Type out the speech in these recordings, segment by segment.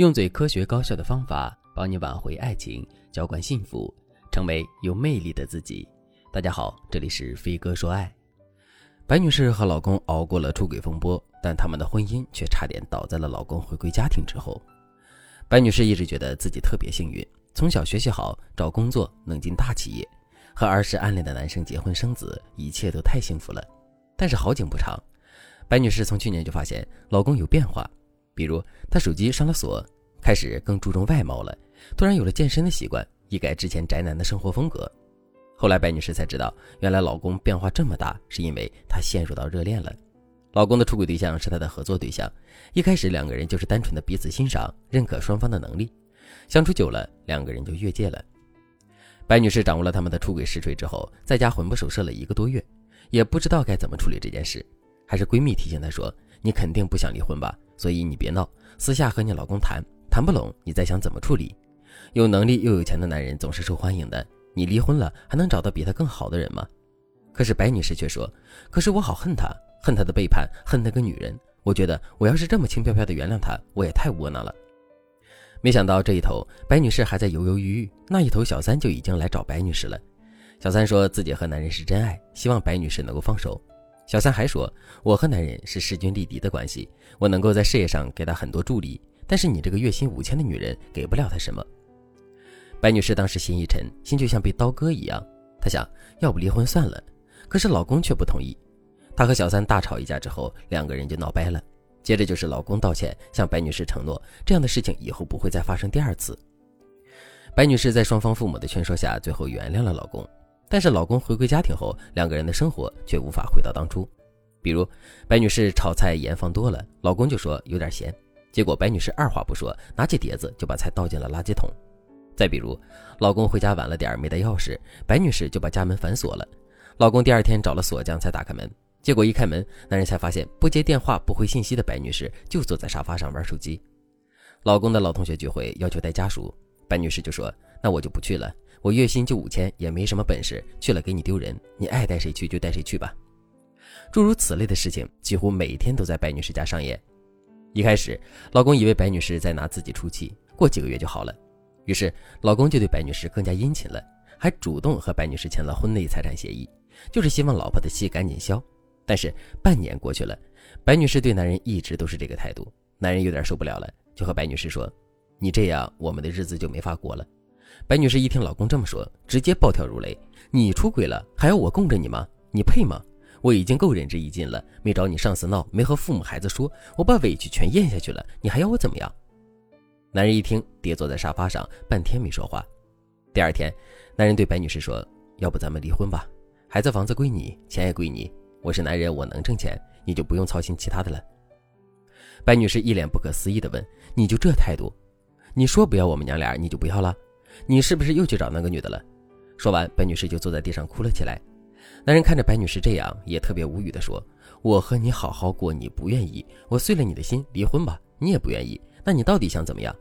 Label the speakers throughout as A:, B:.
A: 用最科学高效的方法帮你挽回爱情，浇灌幸福，成为有魅力的自己。大家好，这里是飞哥说爱。白女士和老公熬过了出轨风波，但他们的婚姻却差点倒在了老公回归家庭之后。白女士一直觉得自己特别幸运，从小学习好，找工作能进大企业，和儿时暗恋的男生结婚生子，一切都太幸福了。但是好景不长，白女士从去年就发现老公有变化。比如，她手机上了锁，开始更注重外貌了，突然有了健身的习惯，一改之前宅男的生活风格。后来，白女士才知道，原来老公变化这么大，是因为她陷入到热恋了。老公的出轨对象是她的合作对象，一开始两个人就是单纯的彼此欣赏、认可双方的能力，相处久了，两个人就越界了。白女士掌握了他们的出轨实锤之后，在家魂不守舍了一个多月，也不知道该怎么处理这件事，还是闺蜜提醒她说：“你肯定不想离婚吧？”所以你别闹，私下和你老公谈谈不拢，你再想怎么处理。有能力又有钱的男人总是受欢迎的，你离婚了还能找到比他更好的人吗？可是白女士却说：“可是我好恨他，恨他的背叛，恨那个女人。我觉得我要是这么轻飘飘的原谅他，我也太窝囊了。”没想到这一头白女士还在犹犹豫豫，那一头小三就已经来找白女士了。小三说自己和男人是真爱，希望白女士能够放手。小三还说：“我和男人是势均力敌的关系，我能够在事业上给他很多助力，但是你这个月薪五千的女人给不了他什么。”白女士当时心一沉，心就像被刀割一样。她想要不离婚算了，可是老公却不同意。她和小三大吵一架之后，两个人就闹掰了。接着就是老公道歉，向白女士承诺这样的事情以后不会再发生第二次。白女士在双方父母的劝说下，最后原谅了老公。但是老公回归家庭后，两个人的生活却无法回到当初。比如，白女士炒菜盐放多了，老公就说有点咸，结果白女士二话不说，拿起碟子就把菜倒进了垃圾桶。再比如，老公回家晚了点没带钥匙，白女士就把家门反锁了。老公第二天找了锁匠才打开门，结果一开门，男人才发现不接电话、不回信息的白女士就坐在沙发上玩手机。老公的老同学聚会要求带家属，白女士就说：“那我就不去了。”我月薪就五千，也没什么本事，去了给你丢人。你爱带谁去就带谁去吧。诸如此类的事情，几乎每天都在白女士家上演。一开始，老公以为白女士在拿自己出气，过几个月就好了。于是，老公就对白女士更加殷勤了，还主动和白女士签了婚内财产协议，就是希望老婆的气赶紧消。但是半年过去了，白女士对男人一直都是这个态度，男人有点受不了了，就和白女士说：“你这样，我们的日子就没法过了。”白女士一听老公这么说，直接暴跳如雷：“你出轨了，还要我供着你吗？你配吗？我已经够仁至义尽了，没找你上司闹，没和父母孩子说，我把委屈全咽下去了，你还要我怎么样？”男人一听，跌坐在沙发上，半天没说话。第二天，男人对白女士说：“要不咱们离婚吧？孩子房子归你，钱也归你。我是男人，我能挣钱，你就不用操心其他的了。”白女士一脸不可思议地问：“你就这态度？你说不要我们娘俩，你就不要了？”你是不是又去找那个女的了？说完，白女士就坐在地上哭了起来。男人看着白女士这样，也特别无语地说：“我和你好好过，你不愿意，我碎了你的心，离婚吧，你也不愿意，那你到底想怎么样？”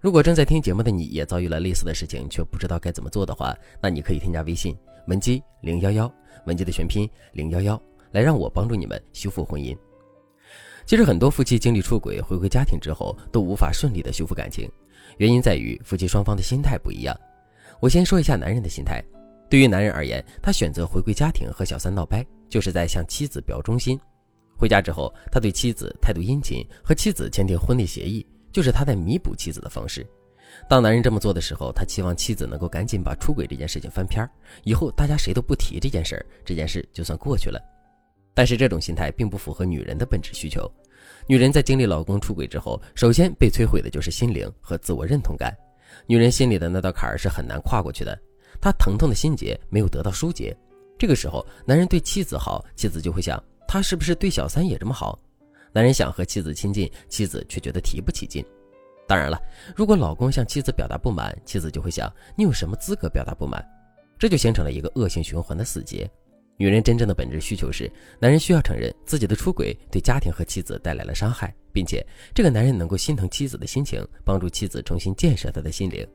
A: 如果正在听节目的你也遭遇了类似的事情，却不知道该怎么做的话，那你可以添加微信文姬零幺幺，文姬的全拼零幺幺，来让我帮助你们修复婚姻。其实很多夫妻经历出轨回归家庭之后，都无法顺利的修复感情。原因在于夫妻双方的心态不一样。我先说一下男人的心态。对于男人而言，他选择回归家庭和小三闹掰，就是在向妻子表忠心。回家之后，他对妻子态度殷勤，和妻子签订婚内协议，就是他在弥补妻子的方式。当男人这么做的时候，他期望妻子能够赶紧把出轨这件事情翻篇儿，以后大家谁都不提这件事儿，这件事就算过去了。但是这种心态并不符合女人的本质需求。女人在经历老公出轨之后，首先被摧毁的就是心灵和自我认同感。女人心里的那道坎儿是很难跨过去的，她疼痛的心结没有得到疏解。这个时候，男人对妻子好，妻子就会想，他是不是对小三也这么好？男人想和妻子亲近，妻子却觉得提不起劲。当然了，如果老公向妻子表达不满，妻子就会想，你有什么资格表达不满？这就形成了一个恶性循环的死结。女人真正的本质需求是，男人需要承认自己的出轨对家庭和妻子带来了伤害，并且这个男人能够心疼妻子的心情，帮助妻子重新建设他的心灵。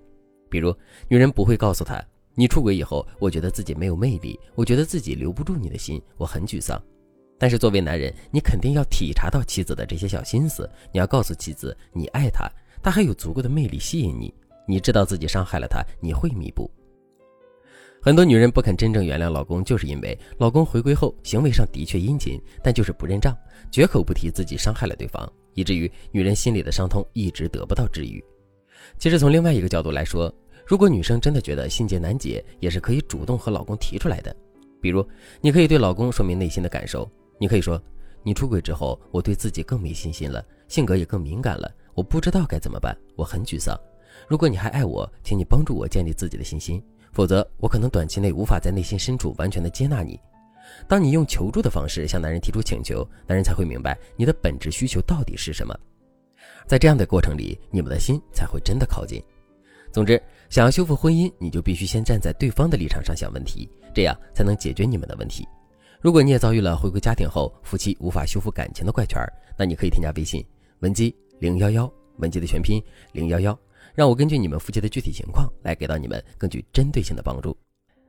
A: 比如，女人不会告诉他：“你出轨以后，我觉得自己没有魅力，我觉得自己留不住你的心，我很沮丧。”但是作为男人，你肯定要体察到妻子的这些小心思，你要告诉妻子你爱她，她还有足够的魅力吸引你。你知道自己伤害了她，你会弥补。很多女人不肯真正原谅老公，就是因为老公回归后行为上的确殷勤，但就是不认账，绝口不提自己伤害了对方，以至于女人心里的伤痛一直得不到治愈。其实从另外一个角度来说，如果女生真的觉得心结难解，也是可以主动和老公提出来的。比如，你可以对老公说明内心的感受，你可以说：“你出轨之后，我对自己更没信心了，性格也更敏感了，我不知道该怎么办，我很沮丧。如果你还爱我，请你帮助我建立自己的信心。”否则，我可能短期内无法在内心深处完全的接纳你。当你用求助的方式向男人提出请求，男人才会明白你的本质需求到底是什么。在这样的过程里，你们的心才会真的靠近。总之，想要修复婚姻，你就必须先站在对方的立场上想问题，这样才能解决你们的问题。如果你也遭遇了回归家庭后夫妻无法修复感情的怪圈，那你可以添加微信文姬零幺幺，文姬的全拼零幺幺。让我根据你们夫妻的具体情况来给到你们更具针对性的帮助。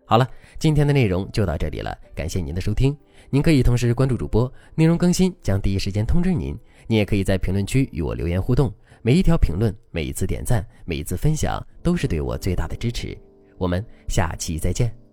A: 好了，今天的内容就到这里了，感谢您的收听。您可以同时关注主播，内容更新将第一时间通知您。您也可以在评论区与我留言互动，每一条评论、每一次点赞、每一次分享都是对我最大的支持。我们下期再见。